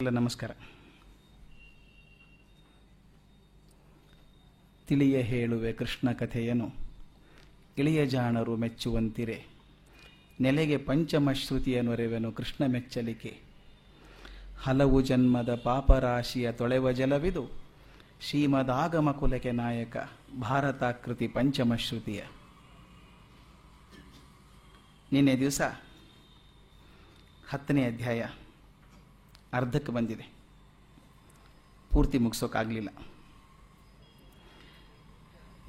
ನಮಸ್ಕಾರ. ತಿಳಿಯ ಹೇಳುವೆ ಕೃಷ್ಣ ಕಥೆಯನು, ಇಳಿಯ ಜಾಣರು ಮೆಚ್ಚುವಂತಿರೆ. ನೆಲೆಗೆ ಪಂಚಮಶ್ರುತಿಯ ನೊರೆವೆನು ಕೃಷ್ಣ ಮೆಚ್ಚಲಿಕೆ. ಹಲವು ಜನ್ಮದ ಪಾಪರಾಶಿಯ ತೊಳೆವ ಜಲವಿದು, ಶ್ರೀಮದಾಗಮ ಕುಲಕೆ ನಾಯಕ, ಭಾರತಾಕೃತಿ ಪಂಚಮಶ್ರುತಿಯ ನಿನ್ನೆ ದಿವಸ ಹತ್ತನೇ ಅಧ್ಯಾಯ. ಅರ್ಧಕ್ಕೆ ಬಂದಿದೆ. ಪೂರ್ತಿ ಮುಗಿಸೋಕ್ಕಾಗಲಿಲ್ಲ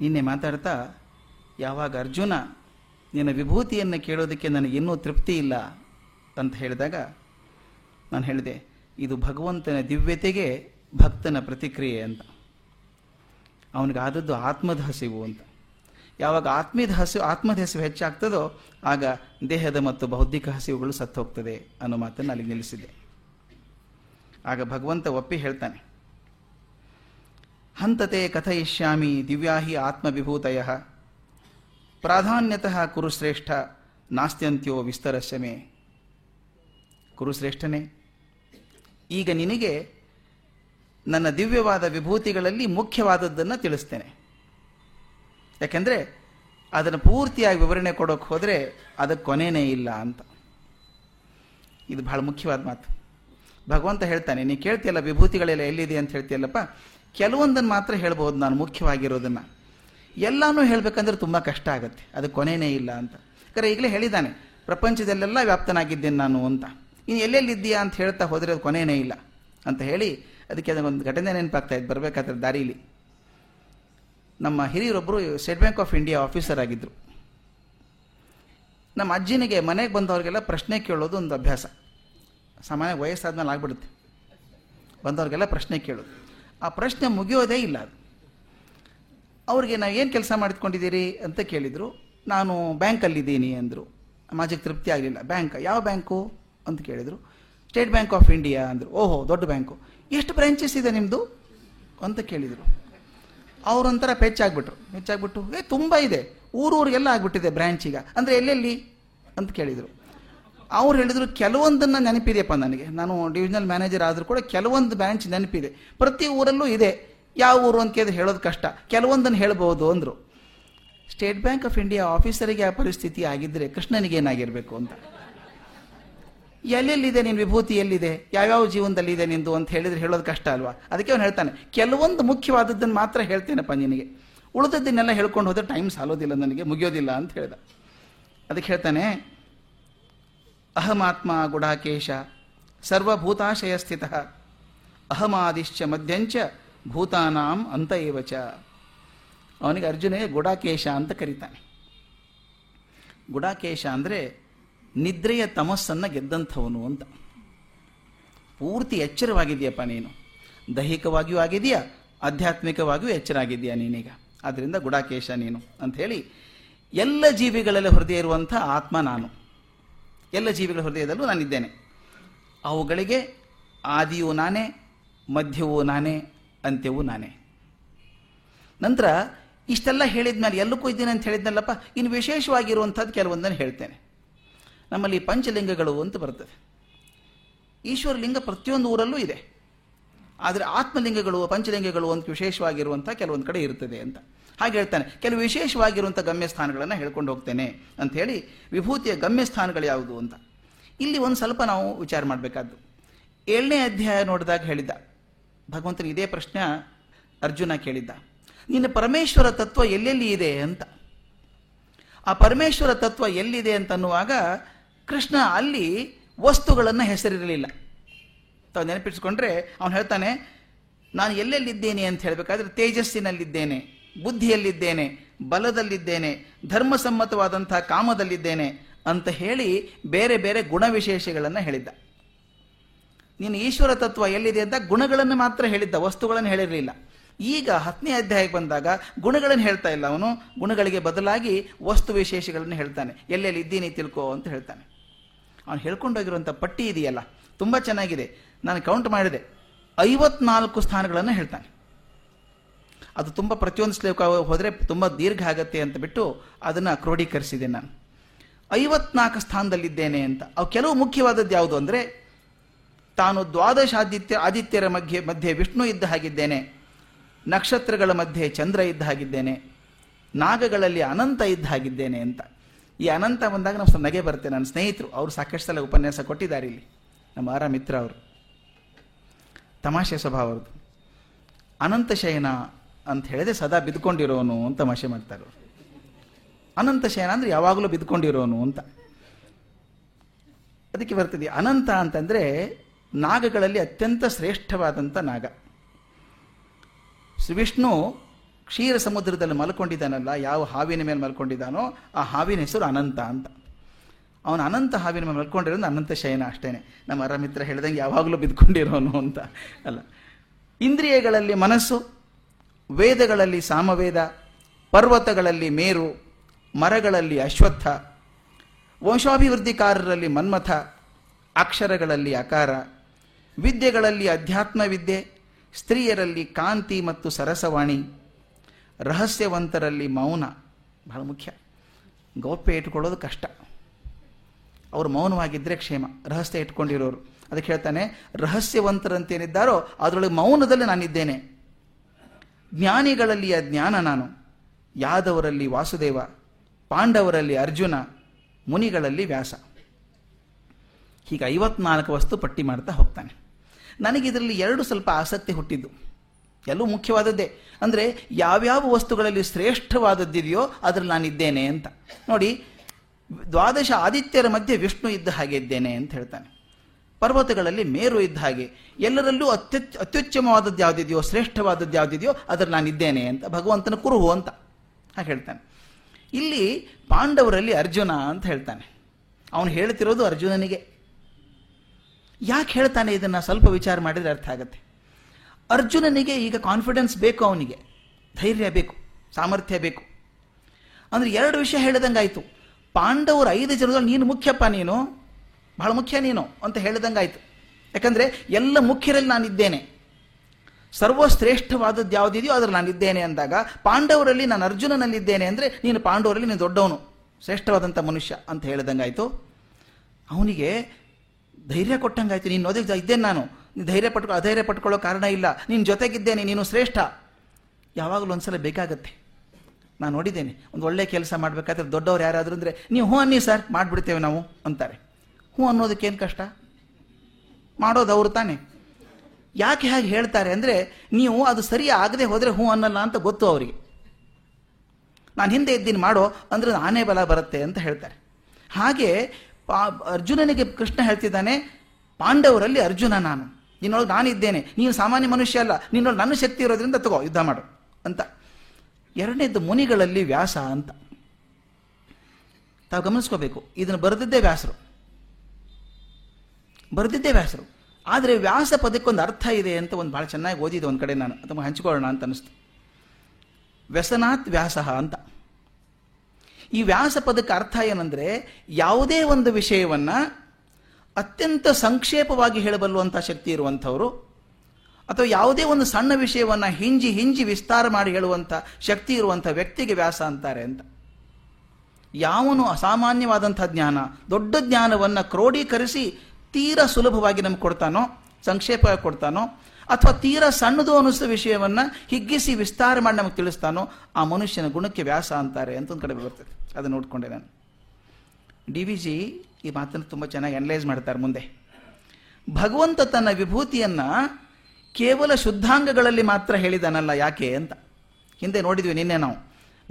ನಿನ್ನೆ ಮಾತಾಡ್ತಾ, ಯಾವಾಗ ಅರ್ಜುನ ನಿನ್ನ ವಿಭೂತಿಯನ್ನು ಕೇಳೋದಕ್ಕೆ ನನಗೆ ಇನ್ನೂ ತೃಪ್ತಿ ಇಲ್ಲ ಅಂತ ಹೇಳಿದಾಗ, ನಾನು ಹೇಳಿದೆ, ಇದು ಭಗವಂತನ ದಿವ್ಯತೆಗೆ ಭಕ್ತನ ಪ್ರತಿಕ್ರಿಯೆ ಅಂತ. ಅವನಿಗೆ ಆದದ್ದು ಆತ್ಮದ ಹಸಿವು ಅಂತ. ಯಾವಾಗ ಆತ್ಮೀದ ಹಸಿವು ಆತ್ಮದ ಹಸಿವು ಹೆಚ್ಚಾಗ್ತದೋ, ಆಗ ದೇಹದ ಮತ್ತು ಬೌದ್ಧಿಕ ಹಸಿವುಗಳು ಸತ್ತು ಹೋಗ್ತದೆ ಅನ್ನೋ ಮಾತನ್ನು ಅಲ್ಲಿ ನಿಲ್ಲಿಸಿದೆ ಆಗ ಭಗವಂತ ಒಪ್ಪಿ ಹೇಳ್ತಾನೆ. ಹಂತತೆ ಕಥಯಿಷ್ಯಾಮಿ ದಿವ್ಯಾಹಿ ಆತ್ಮವಿಭೂತಯ. ಪ್ರಾಧಾನ್ಯತಃ ಕುರುಶ್ರೇಷ್ಠ ನಾಸ್ತ್ಯಂತ್ಯೋ ವಿಸ್ತರಸ್ಯಮೇ. ಕುರುಶ್ರೇಷ್ಠನೇ, ಈಗ ನಿನಗೆ ನನ್ನ ದಿವ್ಯವಾದ ವಿಭೂತಿಗಳಲ್ಲಿ ಮುಖ್ಯವಾದದ್ದನ್ನು ತಿಳಿಸ್ತೇನೆ. ಯಾಕೆಂದರೆ ಅದನ್ನು ಪೂರ್ತಿಯಾಗಿ ವಿವರಣೆ ಕೊಡೋಕೆ ಹೋದರೆ ಅದಕ್ಕೆ ಕೊನೆಯೇ ಇಲ್ಲ ಅಂತ. ಇದು ಬಹಳ ಮುಖ್ಯವಾದ ಮಾತು. ಭಗವಂತ ಹೇಳ್ತಾನೆ, ನೀ ಕೇಳ್ತಿಯಲ್ಲ ವಿಭೂತಿಗಳೆಲ್ಲ ಎಲ್ಲಿದೆ ಅಂತ ಹೇಳ್ತಿಯಲ್ಲಪ್ಪ? ಕೆಲವೊಂದನ್ನು ಮಾತ್ರ ಹೇಳ್ಬೋದು ನಾನು ಮುಖ್ಯವಾಗಿರೋದನ್ನ. ಎಲ್ಲಾನು ಹೇಳಬೇಕಂದ್ರೆ ತುಂಬ ಕಷ್ಟ ಆಗುತ್ತೆ, ಅದು ಕೊನೆಯೇ ಇಲ್ಲ ಅಂತ. ಯಾಕಂದ್ರೆ ಈಗಲೇ ಹೇಳಿದ್ದಾನೆ, ಪ್ರಪಂಚದಲ್ಲೆಲ್ಲ ವ್ಯಾಪ್ತನಾಗಿದ್ದೇನೆ ನಾನು ಅಂತ. ಇನ್ನು ಎಲ್ಲೆಲ್ಲಿದ್ದೀಯಾ ಅಂತ ಹೇಳ್ತಾ ಹೋದರೆ ಅದು ಕೊನೆಯೇ ಇಲ್ಲ ಅಂತ ಹೇಳಿ, ಅದಕ್ಕೆ ಅದೊಂದು ಘಟನೆ ನೆನಪಾಗ್ತಾ ಇದ್ದು ಬರಬೇಕಾದ್ರೆ ದಾರೀಲಿ. ನಮ್ಮ ಹಿರಿಯರೊಬ್ಬರು State Bank of India officer ಆಗಿದ್ದರು ನಮ್ಮ ಅಜ್ಜಿನಿಗೆ ಮನೆಗೆ ಬಂದವರಿಗೆಲ್ಲ ಪ್ರಶ್ನೆ ಕೇಳೋದು ಒಂದು ಅಭ್ಯಾಸ. ಸಾಮಾನ್ಯ ವಯಸ್ಸಾದ್ಮೇಲೆ ಆಗ್ಬಿಡುತ್ತೆ. ಬಂದವ್ರಿಗೆಲ್ಲ ಪ್ರಶ್ನೆ ಕೇಳು ಆ ಪ್ರಶ್ನೆ ಮುಗಿಯೋದೇ ಇಲ್ಲ ಅದು. ಅವ್ರಿಗೆ ನಾವು ಏನು ಕೆಲಸ ಮಾಡಿದ್ಕೊಂಡಿದ್ದೀರಿ ಅಂತ ಕೇಳಿದರು, ನಾನು ಬ್ಯಾಂಕಲ್ಲಿದ್ದೀನಿ ಅಂದರು. ಮಾಜಿಗೆ ತೃಪ್ತಿ ಆಗಲಿಲ್ಲ. ಬ್ಯಾಂಕ್, ಯಾವ ಬ್ಯಾಂಕು? ಅಂತ ಕೇಳಿದರು. ಸ್ಟೇಟ್ ಬ್ಯಾಂಕ್ ಆಫ್ ಇಂಡಿಯಾ ಅಂದರು. ಓಹೋ, ದೊಡ್ಡ ಬ್ಯಾಂಕು. ಎಷ್ಟು ಬ್ರ್ಯಾಂಚಸ್ ಇದೆ ನಿಮ್ಮದು ಅಂತ ಕೇಳಿದರು. ಅವರೊಂಥರ ಪೆಚ್ಚಾಗ್ಬಿಟ್ರು. ಪೆಚ್ಚಾಗ್ಬಿಟ್ಟು, ಏ, ತುಂಬ ಇದೆ. ಊರೂರಿಗೆಲ್ಲ ಆಗ್ಬಿಟ್ಟಿದೆ ಬ್ರ್ಯಾಂಚ್ ಈಗ. ಅಂದರೆ ಎಲ್ಲೆಲ್ಲಿ? ಅಂತ ಕೇಳಿದರು. ಅವ್ರು ಹೇಳಿದ್ರು ಕೆಲವೊಂದನ್ನು ನೆನಪಿದೆಯಪ್ಪ ನನಗೆ. ನಾನು ಡಿವಿಷನಲ್ ಮ್ಯಾನೇಜರ್ ಆದರೂ ಕೂಡ ಕೆಲವೊಂದು ಬ್ರಾಂಚ್ ನೆನಪಿದೆ. ಪ್ರತಿ ಊರಲ್ಲೂ ಇದೆ. ಯಾವ ಊರು ಅಂತ ಕೇಳಿದ್ರೆ ಹೇಳೋದು ಕಷ್ಟ. ಕೆಲವೊಂದನ್ನು ಹೇಳ್ಬೋದು ಅಂದರು. ಸ್ಟೇಟ್ ಬ್ಯಾಂಕ್ ಆಫ್ ಇಂಡಿಯಾ ಆಫೀಸರಿಗೆ ಆ ಪರಿಸ್ಥಿತಿ ಆಗಿದ್ದರೆ ಕೃಷ್ಣನಿಗೆ ಏನಾಗಿರಬೇಕು ಅಂತ. ಎಲ್ಲೆಲ್ಲಿದೆ ನಿನ್ನ ವಿಭೂತಿ? ಎಲ್ಲಿದೆ? ಯಾವ್ಯಾವ ಜೀವನದಲ್ಲಿ ಇದೆ ನಿಂದು ಅಂತ ಹೇಳಿದ್ರೆ ಹೇಳೋದು ಕಷ್ಟ ಅಲ್ವಾ? ಅದಕ್ಕೆ ಅವನು ಹೇಳ್ತಾನೆ, ಕೆಲವೊಂದು ಮುಖ್ಯವಾದದ್ದನ್ನು ಮಾತ್ರ ಹೇಳ್ತೇನಪ್ಪ ನಿನಗೆ. ಉಳಿದದ್ದನ್ನೆಲ್ಲ ಹೇಳ್ಕೊಂಡು ಹೋದ್ರೆ ಟೈಮ್ ಸಾಲೋದಿಲ್ಲ ನನಗೆ, ಮುಗಿಯೋದಿಲ್ಲ ಅಂತ ಹೇಳಿದ. ಅದಕ್ಕೆ ಹೇಳ್ತಾನೆ ಅಹಮಾತ್ಮ ಗುಡಾಕೇಶ ಸರ್ವಭೂತಾಶಯ ಸ್ಥಿತ ಅಹಮಾದಿಶ್ಚ ಮಧ್ಯಂಚ ಭೂತಾನಾಂ ಅಂತ ಏವಚ ಅವನಿಗೆ ಅರ್ಜುನೇ ಗುಡಾಕೇಶ ಅಂತ ಕರೀತಾನೆ. ಗುಡಾಕೇಶ ಅಂದರೆ ನಿದ್ರೆಯ ತಮಸ್ಸನ್ನು ಗೆದ್ದಂಥವನು ಅಂತ. ಪೂರ್ತಿ ಎಚ್ಚರವಾಗಿದೆಯಪ್ಪ ನೀನು. ದೈಹಿಕವಾಗಿಯೂ ಆಗಿದೆಯಾ, ಆಧ್ಯಾತ್ಮಿಕವಾಗಿಯೂ ಎಚ್ಚರ ಆಗಿದೆಯಾ ನೀನೀಗ. ಆದ್ದರಿಂದ ಗುಡಾಕೇಶ ನೀನು ಅಂಥೇಳಿ ಎಲ್ಲ ಜೀವಿಗಳಲ್ಲಿ ಹೊರದೇ ಇರುವಂಥ ಆತ್ಮ ನಾನು. ಎಲ್ಲ ಜೀವಿಗಳ ಹೃದಯದಲ್ಲೂ ನಾನಿದ್ದೇನೆ. ಅವುಗಳಿಗೆ ಆದಿಯೂ ನಾನೇ, ಮಧ್ಯವೂ ನಾನೇ, ಅಂತ್ಯವೂ ನಾನೇ. ನಂತರ ಇಷ್ಟೆಲ್ಲ ಹೇಳಿದ ಮೇಲೆ ಎಲ್ಲಕ್ಕೂ ಇದ್ದೀನಿ ಅಂತ ಹೇಳಿದ್ನಲ್ಲಪ್ಪ, ಇನ್ನು ವಿಶೇಷವಾಗಿರುವಂಥದ್ದು ಕೆಲವೊಂದನ್ನು ಹೇಳ್ತೇನೆ. ನಮ್ಮಲ್ಲಿ ಪಂಚಲಿಂಗಗಳು ಅಂತ ಬರ್ತದೆ. ಈಶ್ವರ ಲಿಂಗ ಪ್ರತಿಯೊಂದು ಊರಲ್ಲೂ ಇದೆ. ಆದರೆ ಆತ್ಮಲಿಂಗಗಳು, ಪಂಚಲಿಂಗಗಳು ಅಂತ ವಿಶೇಷವಾಗಿರುವಂಥ ಕೆಲವೊಂದು ಕಡೆ ಇರ್ತದೆ ಅಂತ. ಹಾಗೆ ಹೇಳ್ತಾನೆ, ಕೆಲವು ವಿಶೇಷವಾಗಿರುವಂಥ ಗಮ್ಯಸ್ಥಾನಗಳನ್ನು ಹೇಳ್ಕೊಂಡು ಹೋಗ್ತೇನೆ ಅಂತ ಹೇಳಿ ವಿಭೂತಿಯ ಗಮ್ಯಸ್ಥಾನಗಳು ಯಾವುದು ಅಂತ. ಇಲ್ಲಿ ಒಂದು ಸ್ವಲ್ಪ ನಾವು ವಿಚಾರ ಮಾಡಬೇಕಾದ್ದು. ಏಳನೇ ಅಧ್ಯಾಯ ನೋಡಿದಾಗ ಹೇಳಿದ್ದ, ಭಗವಂತನ ಇದೇ ಪ್ರಶ್ನೆ ಅರ್ಜುನ ಕೇಳಿದ್ದ, ನಿನ್ನ ಪರಮೇಶ್ವರ ತತ್ವ ಎಲ್ಲೆಲ್ಲಿ ಇದೆ ಅಂತ? ಆ ಪರಮೇಶ್ವರ ತತ್ವ ಎಲ್ಲಿದೆ ಅಂತನ್ನುವಾಗ ಕೃಷ್ಣ ಅಲ್ಲಿ ವಸ್ತುಗಳನ್ನು ಹೆಸರಿರಲಿಲ್ಲ. ತಾವು ನೆನಪಿಸ್ಕೊಂಡ್ರೆ, ಅವನು ಹೇಳ್ತಾನೆ, ನಾನು ಎಲ್ಲೆಲ್ಲಿದ್ದೇನೆ ಅಂತ ಹೇಳಬೇಕಾದ್ರೆ ತೇಜಸ್ಸಿನಲ್ಲಿದ್ದೇನೆ. ಬುದ್ಧಿಯಲ್ಲಿದ್ದೇನೆ, ಬಲದಲ್ಲಿದ್ದೇನೆ ಧರ್ಮಸಮ್ಮತವಾದಂತಹ ಕಾಮದಲ್ಲಿದ್ದೇನೆ ಅಂತ ಹೇಳಿ ಬೇರೆ ಬೇರೆ ಗುಣವಿಶೇಷಗಳನ್ನು ಹೇಳಿದ್ದ. ನೀನು ಈಶ್ವರ ತತ್ವ ಎಲ್ಲಿದೆ ಅಂತ ಗುಣಗಳನ್ನು ಮಾತ್ರ ಹೇಳಿದ್ದ, ವಸ್ತುಗಳನ್ನು ಹೇಳಿರಲಿಲ್ಲ. ಈಗ ಹತ್ತನೇ ಅಧ್ಯಾಯಕ್ಕೆ ಬಂದಾಗ ಗುಣಗಳನ್ನು ಹೇಳ್ತಾ ಇಲ್ಲ ಅವನು, ಗುಣಗಳಿಗೆ ಬದಲಾಗಿ ವಸ್ತು ವಿಶೇಷಗಳನ್ನು ಹೇಳ್ತಾನೆ. ಎಲ್ಲೆಲ್ಲಿ ಇದ್ದೀನಿ ತಿಳ್ಕೋ ಅಂತ ಹೇಳ್ತಾನೆ. ಅವನು ಹೇಳ್ಕೊಂಡೋಗಿರುವಂಥ ಪಟ್ಟಿ ಇದೆಯಲ್ಲ, ತುಂಬ ಚೆನ್ನಾಗಿದೆ. ನಾನು ಕೌಂಟ್ ಮಾಡಿದೆ, ಐವತ್ನಾಲ್ಕು ಸ್ಥಾನಗಳನ್ನು ಹೇಳ್ತಾನೆ. ಅದು ತುಂಬ ಪ್ರತಿಯೊಂದು ಶ್ಲೋಕ ಹೋದರೆ ತುಂಬ ದೀರ್ಘ ಆಗತ್ತೆ ಅಂತ ಬಿಟ್ಟು ಅದನ್ನು ಕ್ರೋಢೀಕರಿಸಿದೆ ನಾನು. ಐವತ್ನಾಲ್ಕು ಸ್ಥಾನದಲ್ಲಿದ್ದೇನೆ ಅಂತ. ಅವು ಕೆಲವು ಮುಖ್ಯವಾದದ್ದು ಯಾವುದು ಅಂದರೆ, ತಾನು ದ್ವಾದಶ ಆದಿತ್ಯ ಆದಿತ್ಯರ ಮಧ್ಯೆ ಮಧ್ಯೆ ವಿಷ್ಣು ಇದ್ದ ಹಾಗಿದ್ದೇನೆ, ನಕ್ಷತ್ರಗಳ ಮಧ್ಯೆ ಚಂದ್ರ ಇದ್ದ ಹಾಗಿದ್ದೇನೆ, ನಾಗಗಳಲ್ಲಿ ಅನಂತ ಇದ್ದ ಹಾಗಿದ್ದೇನೆ ಅಂತ. ಈ ಅನಂತ ಬಂದಾಗ ನಮ್ಮ ಸ್ವಲ್ಪ ನಗೆ ಬರುತ್ತೆ. ನನ್ನ ಸ್ನೇಹಿತರು, ಅವರು ಸಾಕಷ್ಟು ಸಲ ಉಪನ್ಯಾಸ ಕೊಟ್ಟಿದ್ದಾರೆ ಇಲ್ಲಿ, ನಮ್ಮ ಆರ ಮಿತ್ರ ಅವರು. ತಮಾಷೆ ಸ್ವಭಾವ ಅವ್ರದ್ದು. ಅನಂತ ಶಯನ ಅಂತ ಹೇಳಿದ್ರೆ ಸದಾ ಬಿದ್ಕೊಂಡಿರೋನು ಅಂತ ಮಾಷೆ ಮಾಡ್ತಾರೆ ಅನಂತ ಶಯನ ಅಂದ್ರೆ ಯಾವಾಗಲೂ ಬಿದ್ಕೊಂಡಿರೋನು ಅಂತ. ಅದಕ್ಕೆ ಬರ್ತದೆ, ಅನಂತ ಅಂತಂದ್ರೆ ನಾಗಗಳಲ್ಲಿ ಅತ್ಯಂತ ಶ್ರೇಷ್ಠವಾದಂಥ ನಾಗ. ಶ್ರೀ ವಿಷ್ಣು ಕ್ಷೀರ ಸಮುದ್ರದಲ್ಲಿ ಮಲ್ಕೊಂಡಿದ್ದಾನಲ್ಲ, ಯಾವ ಹಾವಿನ ಮೇಲೆ ಮಲ್ಕೊಂಡಿದ್ದಾನೋ ಆ ಹಾವಿನ ಹೆಸರು ಅನಂತ ಅಂತ. ಅವನು ಅನಂತ ಹಾವಿನ ಮೇಲೆ ಮಲ್ಕೊಂಡಿರೋದು ಅನಂತ ಶಯನ ಅಷ್ಟೇನೆ. ನಮ್ಮ ಅರಮಿತ್ರ ಹೇಳ್ದಂಗೆ ಯಾವಾಗಲೂ ಬಿದ್ಕೊಂಡಿರೋನು ಅಂತ. ಅಲ್ಲ, ಇಂದ್ರಿಯಗಳಲ್ಲಿ ಮನಸ್ಸು ವೇದಗಳಲ್ಲಿ ಸಾಮವೇದ, ಪರ್ವತಗಳಲ್ಲಿ ಮೇರು, ಮರಗಳಲ್ಲಿ ಅಶ್ವತ್ಥ, ವಂಶಾಭಿವೃದ್ಧಿಕಾರರಲ್ಲಿ ಮನ್ಮಥ, ಅಕ್ಷರಗಳಲ್ಲಿ ಅಕಾರ, ವಿದ್ಯೆಗಳಲ್ಲಿ ಅಧ್ಯಾತ್ಮ ವಿದ್ಯೆ ಸ್ತ್ರೀಯರಲ್ಲಿ ಕಾಂತಿ ಮತ್ತು ಸರಸವಾಣಿ, ರಹಸ್ಯವಂತರಲ್ಲಿ ಮೌನ, ಬಹಳ ಮುಖ್ಯ. ಗೌಪ್ಯ ಇಟ್ಕೊಳ್ಳೋದು ಕಷ್ಟ. ಅವರು ಮೌನವಾಗಿದ್ದರೆ ಕ್ಷೇಮ, ರಹಸ್ಯ ಇಟ್ಕೊಂಡಿರೋರು. ಅದಕ್ಕೆ ಹೇಳ್ತಾನೆ, ರಹಸ್ಯವಂತರಂತೇನಿದ್ದಾರೋ, ಅದರೊಳಗೆ ಮೌನದಲ್ಲಿ ನಾನಿದ್ದೇನೆ. ಜ್ಞಾನಿಗಳಲ್ಲಿಯ ಜ್ಞಾನ ನಾನು. ಯಾದವರಲ್ಲಿ ವಾಸುದೇವ, ಪಾಂಡವರಲ್ಲಿ ಅರ್ಜುನ, ಮುನಿಗಳಲ್ಲಿ ವ್ಯಾಸ. ಹೀಗೆ ಐವತ್ನಾಲ್ಕು ವಸ್ತು ಪಟ್ಟಿ ಮಾಡ್ತಾ ಹೋಗ್ತಾನೆ. ನನಗೆ ಇದರಲ್ಲಿ ಎರಡು ಸ್ವಲ್ಪ ಆಸಕ್ತಿ ಹುಟ್ಟಿದ್ದು. ಎಲ್ಲೂ ಮುಖ್ಯವಾದದ್ದೇ. ಅಂದರೆ ಯಾವ್ಯಾವ ವಸ್ತುಗಳಲ್ಲಿ ಶ್ರೇಷ್ಠವಾದದ್ದಿದೆಯೋ ಅದರಲ್ಲಿ ನಾನಿದ್ದೇನೆ ಅಂತ. ನೋಡಿ, ದ್ವಾದಶ ಆದಿತ್ಯರ ಮಧ್ಯೆ ವಿಷ್ಣು ಇದ್ದ ಹಾಗೆ ಇದ್ದೇನೆ ಅಂತ ಹೇಳ್ತಾನೆ. ಪರ್ವತಗಳಲ್ಲಿ ಮೇರು ಇದ್ದ ಹಾಗೆ, ಎಲ್ಲರಲ್ಲೂ ಅತ್ಯುಚ್ಚ ಅತ್ಯುತ್ತಮವಾದದ್ದು ಯಾವುದಿದೆಯೋ, ಶ್ರೇಷ್ಠವಾದದ್ದು ಯಾವುದಿದೆಯೋ, ಅದರಲ್ಲಿ ನಾನಿದ್ದೇನೆ ಅಂತ ಭಗವಂತನ ಕುರುಹು ಅಂತ ಹಾಗೆ ಹೇಳ್ತಾನೆ. ಇಲ್ಲಿ ಪಾಂಡವರಲ್ಲಿ ಅರ್ಜುನ ಅಂತ ಹೇಳ್ತಾನೆ. ಅವನು ಹೇಳ್ತಿರೋದು ಅರ್ಜುನನಿಗೆ. ಯಾಕೆ ಹೇಳ್ತಾನೆ ಇದನ್ನು? ಸ್ವಲ್ಪ ವಿಚಾರ ಮಾಡಿದರೆ ಅರ್ಥ ಆಗುತ್ತೆ. ಅರ್ಜುನನಿಗೆ ಈಗ ಕಾನ್ಫಿಡೆನ್ಸ್ ಬೇಕು ಅವನಿಗೆ. ಧೈರ್ಯ ಬೇಕು, ಸಾಮರ್ಥ್ಯ ಬೇಕು. ಅಂದರೆ ಎರಡು ವಿಷಯ ಹೇಳಿದಂಗಾಯಿತು. ಪಾಂಡವರು ಐದು ಜನರಲ್ಲಿ ನೀನು ಮುಖ್ಯಪ್ಪ ನೀನು ಬಹಳ ಮುಖ್ಯ ನೀನು ಅಂತ ಹೇಳಿದಂಗಾಯ್ತು. ಯಾಕಂದರೆ ಎಲ್ಲ ಮುಖ್ಯರಲ್ಲಿ ನಾನಿದ್ದೇನೆ. ಸರ್ವಶ್ರೇಷ್ಠವಾದದ್ದು ಯಾವುದಿದೆಯೋ ಅದರಲ್ಲಿ ನಾನಿದ್ದೇನೆ ಅಂದಾಗ ಪಾಂಡವರಲ್ಲಿ ನಾನು ಅರ್ಜುನನಲ್ಲಿದ್ದೇನೆ ಅಂದರೆ ನೀನು ಪಾಂಡವರಲ್ಲಿ ನೀನು ದೊಡ್ಡವನು ಶ್ರೇಷ್ಠವಾದಂಥ ಮನುಷ್ಯ ಅಂತ ಹೇಳಿದಂಗಾಯ್ತು. ಅವನಿಗೆ ಧೈರ್ಯ ಕೊಟ್ಟಂಗಾಯ್ತು. ನೀನು ಅದಕ್ಕೆ ಇದ್ದೇನೆ ನಾನು. ನೀನು ಧೈರ್ಯ ಪಟ್ಕೊ, ಅಧೈರ್ಯ ಪಟ್ಕೊಳ್ಳೋ ಕಾರಣ ಇಲ್ಲ. ನಿನ್ನ ಜೊತೆಗಿದ್ದೇನೆ, ನೀನು ಶ್ರೇಷ್ಠ. ಯಾವಾಗಲೂ ಒಂದ್ಸಲ ಬೇಕಾಗತ್ತೆ. ನಾನು ನೋಡಿದ್ದೇನೆ, ಒಂದು ಒಳ್ಳೆ ಕೆಲಸ ಮಾಡಬೇಕಾದ್ರೆ ದೊಡ್ಡವ್ರು ಯಾರಾದರೂ ಅಂದರೆ, ನೀವು ಹ್ಞೂ ಅನ್ನಿ ಸರ್, ಮಾಡಿಬಿಡ್ತೇವೆ ನಾವು, ಅಂತಾರೆ. ಹ್ಞೂ ಅನ್ನೋದಕ್ಕೇನು ಕಷ್ಟ? ಮಾಡೋದು ಅವರು ತಾನೆ. ಯಾಕೆ ಹಾಗೆ ಹೇಳ್ತಾರೆ ಅಂದರೆ ನೀವು ಅದು ಸರಿ ಆಗದೆ ಹೋದರೆ ಹ್ಞೂ ಅನ್ನಲ್ಲ ಅಂತ ಗೊತ್ತು ಅವರಿಗೆ. ನಾನು ಹಿಂದೆ ಇದ್ದೀನಿ, ಮಾಡೋ, ಅಂದ್ರೆ ಆನೆ ಬಲ ಬರುತ್ತೆ ಅಂತ ಹೇಳ್ತಾರೆ. ಹಾಗೆ ಅರ್ಜುನನಿಗೆ ಕೃಷ್ಣ ಹೇಳ್ತಿದ್ದಾನೆ, ಪಾಂಡವರಲ್ಲಿ ಅರ್ಜುನ ನಾನು. ನಿನ್ನೊಳಗೆ ನಾನಿದ್ದೇನೆ ನೀನು ಸಾಮಾನ್ಯ ಮನುಷ್ಯ ಅಲ್ಲ. ನಿನ್ನೊಳಗೆ ನನ್ನ ಶಕ್ತಿ ಇರೋದ್ರಿಂದ ತಗೋ, ಯುದ್ಧ ಮಾಡು, ಅಂತ. ಎರಡನೇದು ಮುನಿಗಳಲ್ಲಿ ವ್ಯಾಸ ಅಂತ. ತಾವು ಗಮನಿಸ್ಕೋಬೇಕು. ಇದನ್ನು ಬರೆದಿದ್ದೇ ವ್ಯಾಸರು. ಬರೆದಿದ್ದೇ ವ್ಯಾಸರು ಆದರೆ ವ್ಯಾಸ ಪದಕ್ಕೊಂದು ಅರ್ಥ ಇದೆ ಅಂತ ಒಂದು ಭಾಳ ಚೆನ್ನಾಗಿ ಓದಿದೆ ಒಂದು ಕಡೆ ನಾನು. ಅಥವಾ ಹಂಚಿಕೊಳ್ಳೋಣ ಅಂತ ಅನಿಸ್ತು. ವ್ಯಸನಾತ್ ವ್ಯಾಸ ಅಂತ. ಈ ವ್ಯಾಸ ಪದಕ್ಕೆ ಅರ್ಥ ಏನಂದರೆ ಯಾವುದೇ ಒಂದು ವಿಷಯವನ್ನು ಅತ್ಯಂತ ಸಂಕ್ಷೇಪವಾಗಿ ಹೇಳಬಲ್ಲುವಂಥ ಶಕ್ತಿ ಇರುವಂಥವರು, ಅಥವಾ ಯಾವುದೇ ಒಂದು ಸಣ್ಣ ವಿಷಯವನ್ನು ಹಿಂಜಿ ಹಿಂಜಿ ವಿಸ್ತಾರ ಮಾಡಿ ಹೇಳುವಂಥ ಶಕ್ತಿ ಇರುವಂಥ ವ್ಯಕ್ತಿಗೆ ವ್ಯಾಸ ಅಂತಾರೆ ಅಂತ. ಯಾವನು ಅಸಾಮಾನ್ಯವಾದಂಥ ಜ್ಞಾನ, ದೊಡ್ಡ ಜ್ಞಾನವನ್ನು ಕ್ರೋಢೀಕರಿಸಿ ತೀರಾ ಸುಲಭವಾಗಿ ನಮ್ಗೆ ಕೊಡ್ತಾನೋ ಸಂಕ್ಷೇಪ ಕೊಡ್ತಾನೋ, ಅಥವಾ ತೀರಾ ಸಣ್ಣದು ಅನ್ನಿಸಿದ ವಿಷಯವನ್ನು ಹಿಗ್ಗಿಸಿ ವಿಸ್ತಾರ ಮಾಡಿ ನಮಗೆ ತಿಳಿಸ್ತಾನೋ, ಆ ಮನುಷ್ಯನ ಗುಣಕ್ಕೆ ವ್ಯಾಸ ಅಂತಾರೆ ಅಂತ ಒಂದು ಕಡೆ ಬರ್ತದೆ. ಅದನ್ನು ನೋಡಿಕೊಂಡೆ ನಾನು. ಡಿ ವಿ ಜಿ ಈ ಮಾತನ್ನು ತುಂಬ ಚೆನ್ನಾಗಿ ಅನಲೈಸ್ ಮಾಡ್ತಾರೆ ಮುಂದೆ. ಭಗವಂತ ತನ್ನ ವಿಭೂತಿಯನ್ನು ಕೇವಲ ಶುದ್ಧಾಂಗಗಳಲ್ಲಿ ಮಾತ್ರ ಹೇಳಿದಾನಲ್ಲ ಯಾಕೆ ಅಂತ. ಹಿಂದೆ ನೋಡಿದ್ವಿ ನಿನ್ನೆ ನಾವು.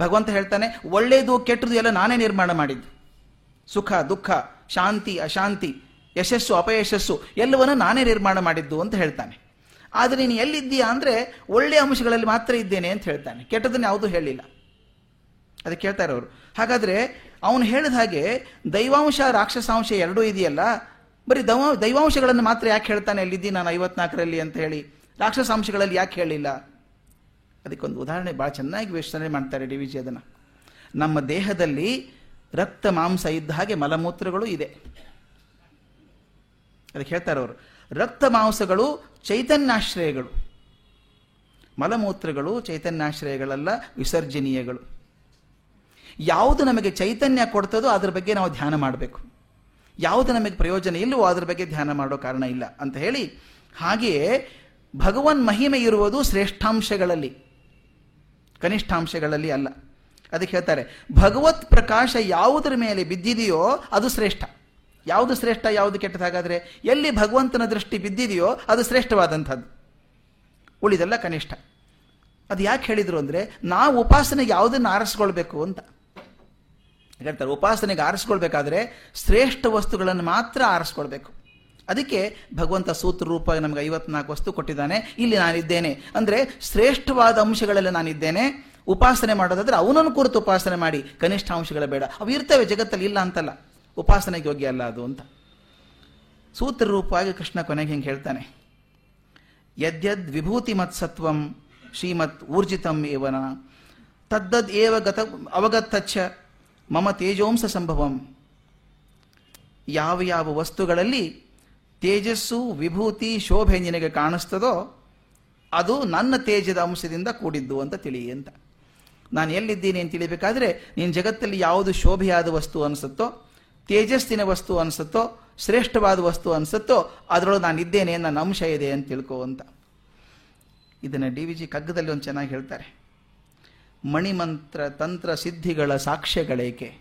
ಭಗವಂತ ಹೇಳ್ತಾನೆ ಒಳ್ಳೆಯದು ಕೆಟ್ಟದು ಎಲ್ಲ ನಾನೇ ನಿರ್ಮಾಣ ಮಾಡಿದ್ದು. ಸುಖ, ದುಃಖ, ಶಾಂತಿ, ಅಶಾಂತಿ ಯಶಸ್ಸು, ಅಪಯಶಸ್ಸು, ಎಲ್ಲವನ್ನೂ ನಾನೇ ನಿರ್ಮಾಣ ಮಾಡಿದ್ದು ಅಂತ ಹೇಳ್ತಾನೆ. ಆದರೆ ನೀನು ಎಲ್ಲಿದ್ದೀಯಾ ಅಂದರೆ ಒಳ್ಳೆಯ ಅಂಶಗಳಲ್ಲಿ ಮಾತ್ರ ಇದ್ದೇನೆ ಅಂತ ಹೇಳ್ತಾನೆ. ಕೆಟ್ಟದನ್ನು ಯಾವುದೂ ಹೇಳಿಲ್ಲ. ಅದಕ್ಕೆ ಕೇಳ್ತಾರೆ ಅವರು. ಹಾಗಾದರೆ ಅವನು ಹೇಳಿದ ಹಾಗೆ ದೈವಾಂಶ, ರಾಕ್ಷಸಾಂಶ ಎರಡೂ ಇದೆಯಲ್ಲ? ಬರೀ ದವ, ದೈವಾಂಶಗಳನ್ನು ಮಾತ್ರ ಯಾಕೆ ಹೇಳ್ತಾನೆ ಎಲ್ಲಿದ್ದೀನಿ ನಾನು ಐವತ್ನಾಲ್ಕರಲ್ಲಿ ಅಂತ ಹೇಳಿ? ರಾಕ್ಷಸಾಂಶಗಳಲ್ಲಿ ಯಾಕೆ ಹೇಳಿಲ್ಲ? ಅದಕ್ಕೊಂದು ಉದಾಹರಣೆ ಭಾಳ ಚೆನ್ನಾಗಿ ವಿಶ್ಲೇಷಣೆ ಮಾಡ್ತಾರೆ ಡಿ ವಿ ಜಿ ಅದನ್ನು ನಮ್ಮ ದೇಹದಲ್ಲಿ ರಕ್ತ, ಮಾಂಸ ಇದ್ದ ಹಾಗೆ ಮಲಮೂತ್ರಗಳು ಇದೆ. ಅದಕ್ಕೆ ಹೇಳ್ತಾರೆ ಅವರು ರಕ್ತ ಮಾಂಸಗಳು ಚೈತನ್ಯಾಶ್ರಯಗಳು. ಮಲಮೂತ್ರಗಳು ಚೈತನ್ಯಾಶ್ರಯಗಳಲ್ಲ, ವಿಸರ್ಜನೀಯಗಳು. ಯಾವುದು ನಮಗೆ ಚೈತನ್ಯ ಕೊಡ್ತದೋ ಅದ್ರ ಬಗ್ಗೆ ನಾವು ಧ್ಯಾನ ಮಾಡಬೇಕು. ಯಾವುದು ನಮಗೆ ಪ್ರಯೋಜನ ಇಲ್ಲವೋ ಅದರ ಬಗ್ಗೆ ಧ್ಯಾನ ಮಾಡೋ ಕಾರಣ ಇಲ್ಲ ಅಂತ ಹೇಳಿ, ಹಾಗೆಯೇ ಭಗವನ್ ಮಹಿಮೆ ಇರುವುದು ಶ್ರೇಷ್ಠಾಂಶಗಳಲ್ಲಿ, ಕನಿಷ್ಠಾಂಶಗಳಲ್ಲಿ ಅಲ್ಲ. ಅದಕ್ಕೆ ಹೇಳ್ತಾರೆ, ಭಗವತ್ ಪ್ರಕಾಶ ಯಾವುದರ ಮೇಲೆ ಬಿದ್ದಿದೆಯೋ ಅದು ಶ್ರೇಷ್ಠ. ಯಾವುದು ಶ್ರೇಷ್ಠ, ಯಾವುದು ಕೆಟ್ಟದಾಗಾದ್ರೆ ಎಲ್ಲಿ ಭಗವಂತನ ದೃಷ್ಟಿ ಬಿದ್ದಿದೆಯೋ ಅದು ಶ್ರೇಷ್ಠವಾದಂಥದ್ದು. ಉಳಿದೆಲ್ಲ ಕನಿಷ್ಠ. ಅದು ಯಾಕೆ ಹೇಳಿದರು ಅಂದರೆ, ನಾವು ಉಪಾಸನೆಗೆ ಯಾವುದನ್ನು ಆರಿಸ್ಕೊಳ್ಬೇಕು ಅಂತ. ಹೇಳ್ತಾರೆ? ಉಪಾಸನೆಗೆ ಆರಿಸ್ಕೊಳ್ಬೇಕಾದ್ರೆ ಶ್ರೇಷ್ಠ ವಸ್ತುಗಳನ್ನು ಮಾತ್ರ ಆರಿಸ್ಕೊಳ್ಬೇಕು. ಅದಕ್ಕೆ ಭಗವಂತ ಸೂತ್ರ ರೂಪ ನಮಗೆ ಐವತ್ನಾಲ್ಕು ವಸ್ತು ಕೊಟ್ಟಿದ್ದಾನೆ. ಇಲ್ಲಿ ನಾನಿದ್ದೇನೆ. ಅಂದರೆ ಶ್ರೇಷ್ಠವಾದ ಅಂಶಗಳಲ್ಲಿ ನಾನಿದ್ದೇನೆ. ಉಪಾಸನೆ ಮಾಡೋದಾದ್ರೆ ಅವನನ್ನು ಕುರಿತು ಉಪಾಸನೆ ಮಾಡಿ. ಕನಿಷ್ಠ ಅಂಶಗಳ ಬೇಡ. ಅವು ಇರ್ತವೆ, ಜಗತ್ತಲ್ಲಿ ಇಲ್ಲ ಅಂತಲ್ಲ. ಉಪಾಸನೆಗೆ ಯೋಗ್ಯ ಅಲ್ಲ ಅದು ಅಂತ. ಸೂತ್ರ ರೂಪವಾಗಿ ಕೃಷ್ಣ ಕೊನೆಗೆ ಹಿಂಗೆ ಹೇಳ್ತಾನೆ, ಯದ್ಯದ್ ವಿಭೂತಿ ಮತ್ಸತ್ವಂ ಶ್ರೀಮತ್ ಊರ್ಜಿತಂ ಏವನ, ತದ್ದದ್ ಏವ ಗತ ಅವಗತ್ತಚ್ಛ ಮಮ ತೇಜೋಂಸ ಸಂಭವಂ. ಯಾವ ಯಾವ ವಸ್ತುಗಳಲ್ಲಿ ತೇಜಸ್ಸು, ವಿಭೂತಿ, ಶೋಭೆ ನಿನಗೆ ಕಾಣಿಸ್ತದೋ ಅದು ನನ್ನ ತೇಜದ ಅಂಶದಿಂದ ಕೂಡಿದ್ದು ಅಂತ ತಿಳಿ ಅಂತ. ನಾನು ಎಲ್ಲಿದ್ದೀನಿ ಅಂತ ತಿಳಿಬೇಕಾದ್ರೆ ನೀನು ಜಗತ್ತಲ್ಲಿ ಯಾವುದು ಶೋಭೆಯಾದ ವಸ್ತು ಅನಿಸುತ್ತೋ ತೇಜಸ್ಸಿನ ವಸ್ತು ಅನಿಸುತ್ತೋ, ಶ್ರೇಷ್ಠವಾದ ವಸ್ತು ಅನಿಸುತ್ತೋ, ಅದರೊಳಗೆ ನಾನು ಇದ್ದೇನೆ ನನ್ನ ಅಂಶ ಇದೆ ಅಂತ ತಿಳ್ಕೊ ಅಂತ. ಇದನ್ನು ಡಿ ವಿ ಜಿ ಕಗ್ಗದಲ್ಲಿ ಒಂದು ಚೆನ್ನಾಗಿ ಹೇಳ್ತಾರೆ. ಮಣಿಮಂತ್ರ, ತಂತ್ರ, ಸಿದ್ಧಿಗಳ ಸಾಕ್ಷ್ಯಗಳೇಕೆ?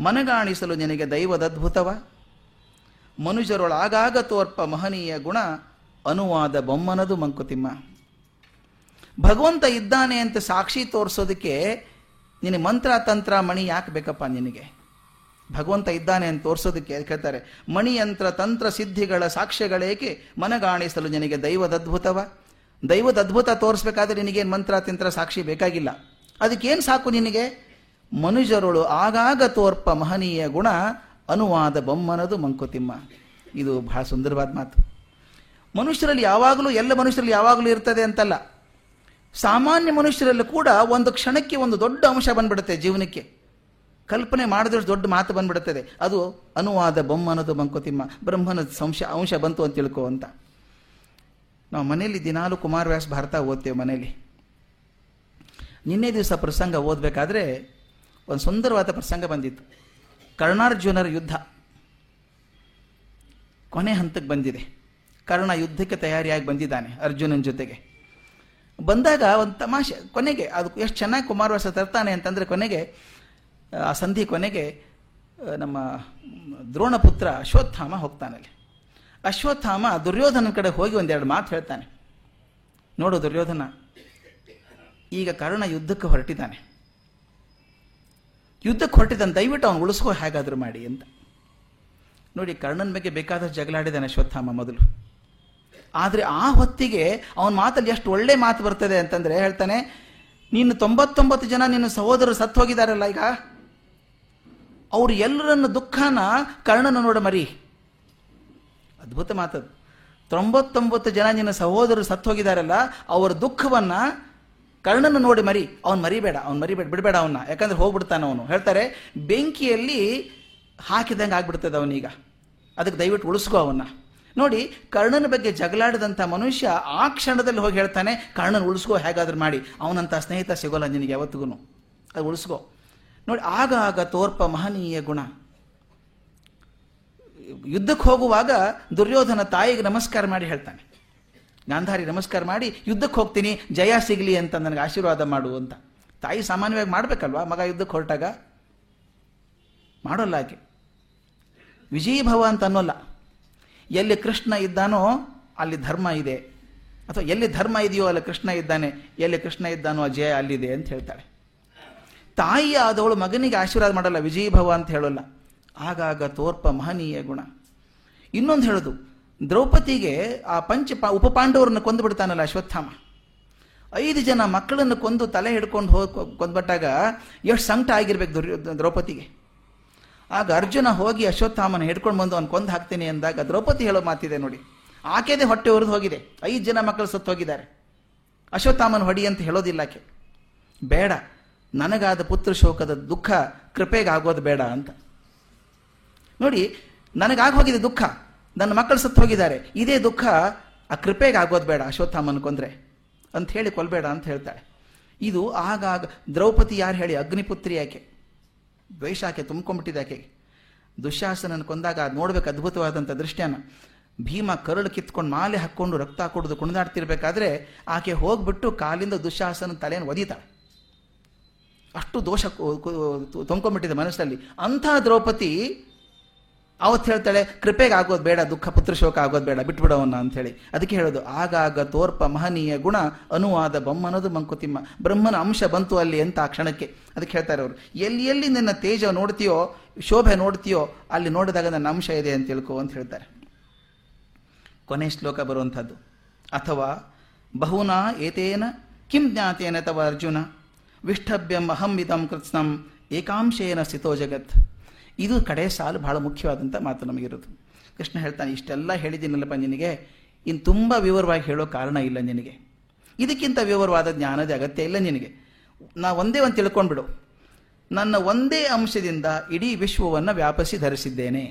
ಮನಗಾಣಿಸಲು ನಿನಗೆ ದೈವದ ಅದ್ಭುತವ ಮನುಜರೊಳಾಗಾಗ ತೋರ್ಪ ಮಹನೀಯ ಗುಣ, ಅನುವಾದ ಬೊಮ್ಮನದು ಮಂಕುತಿಮ್ಮ. ಭಗವಂತ ಇದ್ದಾನೆ ಅಂತ ಸಾಕ್ಷಿ ತೋರಿಸೋದಕ್ಕೆ ನಿನಗೆ ಮಂತ್ರ, ತಂತ್ರ, ಮಣಿ ಯಾಕೆ ಬೇಕಪ್ಪ ನಿನಗೆ? ಭಗವಂತ ಇದ್ದಾನೆ ಅಂತ ತೋರಿಸೋದಕ್ಕೆ ಹೇಳ್ತಾರೆ ಮಣಿಯಂತ್ರ ತಂತ್ರ ಸಿದ್ಧಿಗಳ ಸಾಕ್ಷ್ಯಗಳೇಕೆ? ಮನಗಾಣಿಸಲು ನಿನಗೆ ದೈವದ ಅದ್ಭುತವ ದೈವದ ಅದ್ಭುತ ತೋರಿಸ್ಬೇಕಾದ್ರೆ ನಿನಗೇನು ಮಂತ್ರ, ತಂತ್ರ, ಸಾಕ್ಷಿ ಬೇಕಾಗಿಲ್ಲ. ಅದಕ್ಕೇನು ಸಾಕು ನಿನಗೆ? ಮನುಜರುಳು ಆಗಾಗ ತೋರ್ಪ ಮಹನೀಯ ಗುಣ, ಅನುವಾದ ಬೊಮ್ಮನದು ಮಂಕುತಿಮ್ಮ. ಇದು ಬಹಳ ಸುಂದರವಾದ ಮಾತು. ಮನುಷ್ಯರಲ್ಲಿ ಯಾವಾಗಲೂ, ಎಲ್ಲ ಮನುಷ್ಯರಲ್ಲಿ ಯಾವಾಗಲೂ ಇರ್ತದೆ ಅಂತಲ್ಲ. ಸಾಮಾನ್ಯ ಮನುಷ್ಯರಲ್ಲೂ ಕೂಡ ಒಂದು ಕ್ಷಣಕ್ಕೆ ಒಂದು ದೊಡ್ಡ ಅಂಶ ಬಂದ್ಬಿಡುತ್ತೆ ಜೀವನಕ್ಕೆ. ಕಲ್ಪನೆ ಮಾಡಿದ್ರೆ ದೊಡ್ಡ ಮಾತು ಬಂದ್ಬಿಡುತ್ತದೆ. ಅದು ಅನುವಾದ ಬೊಮ್ಮನದು ಬಂಕುತಿಮ್ಮ ಬ್ರಹ್ಮನ ಸಂಶ, ಅಂಶ ಬಂತು ಅಂತ ತಿಳ್ಕೊ ಅಂತ. ನಾವು ಮನೆಯಲ್ಲಿ ದಿನಾಲು ಕುಮಾರವ್ಯಾಸ ಭಾರತ ಓದ್ತೇವೆ ಮನೆಯಲ್ಲಿ. ನಿನ್ನೆ ದಿವಸ ಪ್ರಸಂಗ ಓದಬೇಕಾದ್ರೆ ಒಂದು ಸುಂದರವಾದ ಪ್ರಸಂಗ ಬಂದಿತ್ತು. ಕರ್ಣಾರ್ಜುನರ ಯುದ್ಧ. ಕೊನೆ ಹಂತಕ್ಕೆ ಬಂದಿದೆ. ಕರ್ಣ ಯುದ್ಧಕ್ಕೆ ತಯಾರಿಯಾಗಿ ಬಂದಿದ್ದಾನೆ ಅರ್ಜುನನ ಜೊತೆಗೆ. ಬಂದಾಗ ಒಂದು ತಮಾಷೆ, ಕೊನೆಗೆ ಅದು ಎಷ್ಟು ಚೆನ್ನಾಗಿ ಕುಮಾರವ್ಯಾಸ ತರ್ತಾನೆ ಅಂತಂದರೆ ಕೊನೆಗೆ ಆ ಸಂಧಿ ಕೊನೆಗೆ ನಮ್ಮ ದ್ರೋಣಪುತ್ರ ಅಶ್ವತ್ಥಾಮ ಹೋಗ್ತಾನಲ್ಲಿ. ಅಶ್ವತ್ಥಾಮ ದುರ್ಯೋಧನ ಕಡೆ ಹೋಗಿ ಒಂದೆರಡು ಮಾತು ಹೇಳ್ತಾನೆ. ನೋಡು ದುರ್ಯೋಧನ, ಈಗ ಕರ್ಣ ಯುದ್ಧಕ್ಕೆ ಹೊರಟಿದ್ದಾನೆ. ಯುದ್ಧಕ್ಕೆ ಹೊರಟಿದ್ದಾನೆ, ದಯವಿಟ್ಟು ಅವನು ಉಳಿಸ್ಕೋ ಹೇಗಾದರೂ ಮಾಡಿ ಅಂತ. ನೋಡಿ, ಕರ್ಣನ ಬಗ್ಗೆ ಬೇಕಾದಷ್ಟು ಜಗಳಾಡಿದ್ದಾನೆ ಅಶ್ವತ್ಥಾಮ ಮೊದಲು. ಆದರೆ ಆ ಹೊತ್ತಿಗೆ ಅವನ ಮಾತಲ್ಲಿ ಎಷ್ಟು ಒಳ್ಳೆ ಮಾತು ಬರ್ತದೆ ಅಂತಂದರೆ ಹೇಳ್ತಾನೆ, ನೀನು ತೊಂಬತ್ತೊಂಬತ್ತು ಜನ ನಿನ್ನ ಸಹೋದರರು ಸತ್ತು ಹೋಗಿದಾರಲ್ಲ ಈಗ? ಅವರು ಎಲ್ಲರನ್ನ ದುಃಖನ ಕರ್ಣನ ನೋಡ ಮರಿ. ಅದ್ಭುತ ಮಾತದು. ತೊಂಬತ್ತೊಂಬತ್ತು ಜನ ನಿನ್ನ ಸಹೋದರರು ಸತ್ತು ಹೋಗಿದಾರಲ್ಲ ಅವರ ದುಃಖವನ್ನ ಕರ್ಣನ ನೋಡಿ ಮರಿ. ಅವ್ನು ಮರಿಬೇಡ ಅವ್ನು ಮರಿಬೇಡ, ಬಿಡಬೇಡ ಅವನ್ನ ಯಾಕಂದ್ರೆ ಹೋಗ್ಬಿಡ್ತಾನೆ ಅವನು. ಹೇಳ್ತಾರೆ, ಬೆಂಕಿಯಲ್ಲಿ ಹಾಕಿದಂಗೆ ಆಗ್ಬಿಡ್ತದೆ ಅವನೀಗ. ಅದಕ್ಕೆ ದಯವಿಟ್ಟು ಉಳಿಸ್ಕೋ ಅವನ್ನ. ನೋಡಿ, ಕರ್ಣನ ಬಗ್ಗೆ ಜಗಳಾಡಿದಂಥ ಮನುಷ್ಯ ಆ ಕ್ಷಣದಲ್ಲಿ ಹೋಗಿ ಹೇಳ್ತಾನೆ, ಕರ್ಣನ ಉಳಿಸ್ಕೋ, ಹೇಗಾದ್ರೂ ಮಾಡಿ. ಅವನಂತ ಸ್ನೇಹಿತ ಸಿಗೋಲ್ಲ ನಿನಗೆ ಯಾವತ್ತಿಗೂ ಅದು ಉಳಿಸ್ಕೋ. ನೋಡಿ ಆಗಾಗ ಆಗ ತೋರ್ಪ ಮಹನೀಯ ಗುಣ. ಯುದ್ಧಕ್ಕೆ ಹೋಗುವಾಗ ದುರ್ಯೋಧನ ತಾಯಿಗೆ ನಮಸ್ಕಾರ ಮಾಡಿ ಹೇಳ್ತಾನೆ. ಗಾಂಧಾರಿ ನಮಸ್ಕಾರ ಮಾಡಿ, ಯುದ್ಧಕ್ಕೆ ಹೋಗ್ತೀನಿ, ಜಯ ಸಿಗಲಿ ಅಂತ ನನಗೆ ಆಶೀರ್ವಾದ ಮಾಡು ಅಂತ. ತಾಯಿ ಸಾಮಾನ್ಯವಾಗಿ ಮಾಡಬೇಕಲ್ವಾ? ಮಗ ಯುದ್ಧಕ್ಕೆ ಹೊರಟಾಗ? ಮಾಡೋಲ್ಲ ಆಕೆ ವಿಜಯೀಭವ ಅಂತ ಅನ್ನೋಲ್ಲ. ಎಲ್ಲಿ ಕೃಷ್ಣ ಇದ್ದಾನೋ ಅಲ್ಲಿ ಧರ್ಮ ಇದೆ. ಅಥವಾ ಎಲ್ಲಿ ಧರ್ಮ ಇದೆಯೋ ಅಲ್ಲಿ ಕೃಷ್ಣ ಇದ್ದಾನೆ, ಎಲ್ಲಿ ಕೃಷ್ಣ ಇದ್ದಾನೋ ಆ ಜಯ ಅಲ್ಲಿದೆ ಅಂತ ಹೇಳ್ತಾಳೆ ತಾಯಿ ಆದವಳು ಮಗನಿಗೆ ಆಶೀರ್ವಾದ ಮಾಡಲ್ಲ ವಿಜಯಭವ ಅಂತ ಹೇಳೋಲ್ಲ. ಆಗಾಗ ತೋರ್ಪ ಮಹನೀಯ ಗುಣ. ಇನ್ನೊಂದು ಹೇಳೋದು, ದ್ರೌಪದಿಗೆ ಆ ಪಂಚ ಪ, ಉಪಪಾಂಡವರನ್ನು ಕೊಂದು ಬಿಡ್ತಾನಲ್ಲ ಅಶ್ವತ್ಥಾಮ. ಐದು ಜನ ಮಕ್ಕಳನ್ನು ಕೊಂದು ತಲೆ ಹಿಡ್ಕೊಂಡು ಹೋಗಿ ಕೊಂದ್ಬಿಟ್ಟಾಗ ಎಷ್ಟು ಸಂಕಟ ಆಗಿರ್ಬೇಕು ದುರ್ಯೋ ದ್ರೌಪದಿಗೆ. ಆಗ ಅರ್ಜುನ ಹೋಗಿ ಅಶ್ವತ್ಥಾಮನ ಹಿಡ್ಕೊಂಡು ಬಂದು ಅವ್ನು ಕೊಂದು ಹಾಕ್ತೀನಿ ಅಂದಾಗ ದ್ರೌಪದಿ ಹೇಳೋ ಮಾತಿದೆ ನೋಡಿ. ಆಕೆದೆ ಹೊಟ್ಟೆ ಉರಿದು ಹೋಗಿದೆ. ಐದು ಜನ ಮಕ್ಕಳು ಸತ್ತು ಹೋಗಿದ್ದಾರೆ ಅಶ್ವತ್ಥಾಮನ ಹೊಡಿ ಅಂತ ಹೇಳೋದಿಲ್ಲ ಆಕೆ. ಬೇಡ. ನನಗಾದ ಪುತ್ರ ಶೋಕದ ದುಃಖ ಕೃಪೆಗೆ ಆಗೋದು ಬೇಡ ಅಂತ. ನೋಡಿ, ನನಗಾಗಿ ಹೋಗಿದೆ ದುಃಖ, ನನ್ನ ಮಕ್ಕಳು ಸತ್ತು ಹೋಗಿದ್ದಾರೆ, ಇದೇ ದುಃಖ ಆ ಕೃಪೆಗೆ ಆಗೋದು ಬೇಡ ಅಶ್ವತ್ಥಾಮನ ಕೊಂದ್ರೆ ಅಂತ ಹೇಳಿ ಕೊಲ್ಬೇಡ ಅಂತ ಹೇಳ್ತಾಳೆ. ಇದು ಆಗಾಗ ದ್ರೌಪದಿ ಯಾರು ಹೇಳಿ, ಅಗ್ನಿಪುತ್ರಿ ಯಾಕೆ? ದ್ವೇಷ ಆಕೆ ತುಂಬ್ಕೊಂಡ್ಬಿಟ್ಟಿದೆ ಆಕೆಗೆ. ದುಶ್ಯಾಸನನ ಕೊಂದಾಗ ಅದು ನೋಡ್ಬೇಕು ಅದ್ಭುತವಾದಂಥ ದೃಶ್ಯನ ಭೀಮ ಕರಳು ಕಿತ್ಕೊಂಡು ಮಾಲೆ ಹಾಕ್ಕೊಂಡು ರಕ್ತ ಕುಡಿದು ಕುಣಿದಾಡ್ತಿರ್ಬೇಕಾದ್ರೆ ಆಕೆ ಹೋಗ್ಬಿಟ್ಟು ಕಾಲಿಂದ ದುಶ್ಯಾಸನ ತಲೆಯನ್ನು ಒದೀತಾಳೆ. ಅಷ್ಟು ದೋಷ ತೊಂಕೊಂಡ್ಬಿಟ್ಟಿದೆ ಮನಸ್ಸಲ್ಲಿ. ಅಂಥ ದ್ರೌಪದಿ ಅವತ್ತು ಹೇಳ್ತಾಳೆ, ಕೃಪೆಗೆ ಆಗೋದು ಬೇಡ, ದುಃಖ ಪುತ್ರ ಶೋಕ ಆಗೋದು ಬೇಡ, ಬಿಟ್ಬಿಡೋವನ್ನ ಅಂಥೇಳಿ. ಅದಕ್ಕೆ ಹೇಳೋದು, ಆಗಾಗ ತೋರ್ಪ ಮಹನೀಯ ಗುಣ, ಅನುವಾದ ಬೊಮ್ಮನದು ಮಂಕುತಿಮ್ಮ, ಬ್ರಹ್ಮನ ಅಂಶ ಬಂತು ಅಲ್ಲಿ ಅಂತ ಆ ಕ್ಷಣಕ್ಕೆ. ಅದಕ್ಕೆ ಹೇಳ್ತಾರೆ ಅವರು, ಎಲ್ಲಿ ಎಲ್ಲಿ ನಿನ್ನ ತೇಜ ನೋಡ್ತೀಯೋ, ಶೋಭೆ ನೋಡ್ತೀಯೋ, ಅಲ್ಲಿ ನೋಡಿದಾಗ ನನ್ನ ಅಂಶ ಇದೆ ಅಂತ ತಿಳ್ಕೊ ಅಂತ ಹೇಳ್ತಾರೆ. ಕೊನೆ ಶ್ಲೋಕ ಬರುವಂಥದ್ದು. ಅಥವಾ, ಬಹುನಾ ಏತೇನ, ಕಿಂ ಜ್ಞಾತೇನ ತವ ಅರ್ಜುನ ವಿಷ್ಠಭ್ಯಂ ಇದಂ ಕೃತ್ಸ್ನಂ ಏಕಾಂಶೇನ ಸ್ಥಿತೋ ಜಗತ್. ಇದು ಕಡೆ ಸಾಲು ಬಹಳ ಮುಖ್ಯವಾದಂಥ ಮಾತು ನಮಗಿರೋದು. ಕೃಷ್ಣ ಹೇಳ್ತಾನೆ, ಇಷ್ಟೆಲ್ಲ ಹೇಳಿದ್ದೀನಲ್ಲಪ್ಪ ನಿನಗೆ ಇನ್ನು ತುಂಬ ವಿವರವಾಗಿ ಹೇಳೋ ಕಾರಣ ಇಲ್ಲ ನಿನಗೆ. ಇದಕ್ಕಿಂತ ವಿವರವಾದ ಜ್ಞಾನದ ಅಗತ್ಯ ಇಲ್ಲ ನಿನಗೆ. ನಾ ಒಂದೇ ಒಂದು ತಿಳ್ಕೊಂಡ್ಬಿಡು. ನನ್ನ ಒಂದೇ ಅಂಶದಿಂದ ಇಡೀ ವಿಶ್ವವನ್ನು ವ್ಯಾಪಿಸಿ ಧರಿಸಿದ್ದೇನೆ.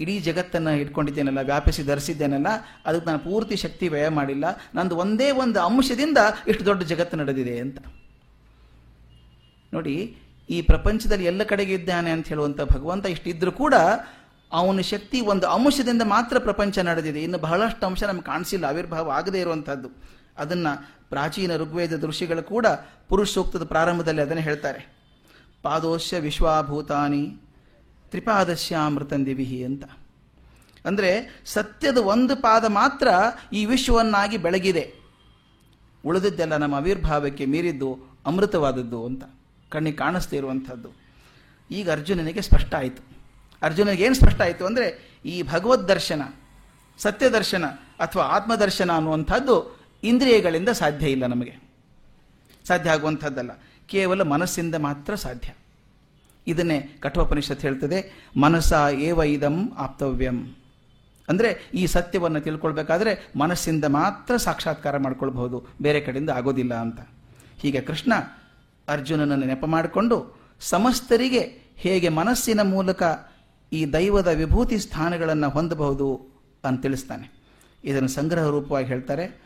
ಇಡೀ ಜಗತ್ತನ್ನು ಇಟ್ಕೊಂಡಿದ್ದೇನಲ್ಲ, ವ್ಯಾಪಿಸಿ ಧರಿಸಿದ್ದೇನಲ್ಲ, ಅದಕ್ಕೆ ನಾನು ಪೂರ್ತಿ ಶಕ್ತಿ ವ್ಯಯ ಮಾಡಿಲ್ಲ. ನಂದು ಒಂದೇ ಒಂದು ಅಂಶದಿಂದ ಇಷ್ಟು ದೊಡ್ಡ ಜಗತ್ತು ನಡೆದಿದೆ ಅಂತ. ನೋಡಿ, ಈ ಪ್ರಪಂಚದಲ್ಲಿ ಎಲ್ಲ ಕಡೆಗೆ ಇದ್ದಾನೆ ಅಂತ ಹೇಳುವಂಥ ಭಗವಂತ ಇಷ್ಟಿದ್ರೂ ಕೂಡ ಅವನ ಶಕ್ತಿ ಒಂದು ಅಂಶದಿಂದ ಮಾತ್ರ ಪ್ರಪಂಚ ನಡೆದಿದೆ. ಇನ್ನು ಬಹಳಷ್ಟು ಅಂಶ ನಮ್ಗೆ ಕಾಣಿಸಿಲ್ಲ, ಆವಿರ್ಭಾವ ಆಗದೇ ಇರುವಂಥದ್ದು ಅದನ್ನು ಪ್ರಾಚೀನ ಋಗ್ವೇದ ದೃಶ್ಯಗಳು ಕೂಡ ಪುರುಷ ಸೂಕ್ತದ ಪ್ರಾರಂಭದಲ್ಲಿ ಅದನ್ನು ಹೇಳ್ತಾರೆ. ಪಾದೋಶ್ಯ ವಿಶ್ವಾಭೂತಾನಿ ತ್ರಿಪಾದಶ್ಯಾಮೃತಂದಿವಿಹಿ ಅಂತ. ಅಂದರೆ ಸತ್ಯದ ಒಂದು ಪಾದ ಮಾತ್ರ ಈ ವಿಶ್ವವನ್ನಾಗಿ ಬೆಳಗಿದೆ. ಉಳಿದಿದ್ದೆಲ್ಲ ನಮ್ಮ ಆವಿರ್ಭಾವಕ್ಕೆ ಮೀರಿದ್ದು ಅಮೃತವಾದದ್ದು ಅಂತ. ಕಣ್ಣಿಗೆ ಕಾಣಿಸ್ತಾ ಇರುವಂಥದ್ದು. ಈಗ ಅರ್ಜುನನಿಗೆ ಸ್ಪಷ್ಟ ಆಯಿತು. ಅರ್ಜುನನಿಗೆ ಏನು ಸ್ಪಷ್ಟ ಆಯಿತು ಅಂದರೆ ಈ ಭಗವದ್ ದರ್ಶನ, ಸತ್ಯ ದರ್ಶನ ಅಥವಾ ಆತ್ಮದರ್ಶನ ಅನ್ನುವಂಥದ್ದು ಇಂದ್ರಿಯಗಳಿಂದ ಸಾಧ್ಯ ಇಲ್ಲ ನಮಗೆ. ಸಾಧ್ಯ ಆಗುವಂಥದ್ದಲ್ಲ. ಕೇವಲ ಮನಸ್ಸಿಂದ ಮಾತ್ರ ಸಾಧ್ಯ. ಇದನ್ನೇ ಕಠೋಪನಿಷತ್ ಹೇಳ್ತದೆ, ಮನಸ್ಸ ಏವ ಇದಂ ಆಪ್ತವ್ಯಂ. ಅಂದರೆ ಈ ಸತ್ಯವನ್ನು ತಿಳ್ಕೊಳ್ಬೇಕಾದ್ರೆ ಮನಸ್ಸಿಂದ ಮಾತ್ರ ಸಾಕ್ಷಾತ್ಕಾರ ಮಾಡ್ಕೊಳ್ಬಹುದು. ಬೇರೆ ಕಡೆಯಿಂದ ಆಗೋದಿಲ್ಲ ಅಂತ. ಹೀಗೆ ಕೃಷ್ಣ ಅರ್ಜುನನನ್ನು ನೆಪ ಮಾಡಿಕೊಂಡು ಸಮಸ್ತರಿಗೆ ಹೇಗೆ ಮನಸ್ಸಿನ ಮೂಲಕ ಈ ದೈವದ ವಿಭೂತಿ ಸ್ಥಾನಗಳನ್ನು ಹೊಂದಬಹುದು ಅಂತ ತಿಳಿಸ್ತಾನೆ. ಇದನ್ನು ಸಂಗ್ರಹ ರೂಪವಾಗಿ ಹೇಳ್ತಾರೆ.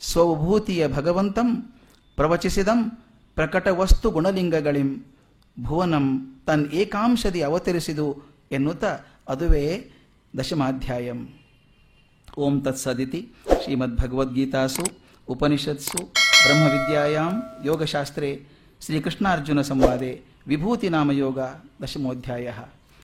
ಸ್ವಭೂತಿಯ ಭಗವಂತಂ ಪ್ರವಚಿಸಿದಂ ಪ್ರಕಟ ವಸ್ತು ಗುಣಲಿಂಗಗಳಿಂ ಭುವನಂ ತನ್ ಏಕಾಂಶದಿ ಅವತರಿಸಿದು ಎನ್ನುತ್ತಾ ಅದುವೇ ದಶಮಾಧ್ಯಾಯಂ. ಓಂ ತತ್ಸದಿತಿ ಶ್ರೀಮದ್ಭಗವದ್ಗೀತಾಸು ಉಪನಿಷತ್ಸು ಬ್ರಹ್ಮವಿದ್ಯಾಯಾಂ ಯೋಗಶಾಸ್ತ್ರೇ ಶ್ರೀಕೃಷ್ಣಾರ್ಜುನ ಸಂವಾದೆ ವಿಭೂತಿ ನಾಮಯೋಗ ದಶಮೋಧ್ಯಾಯ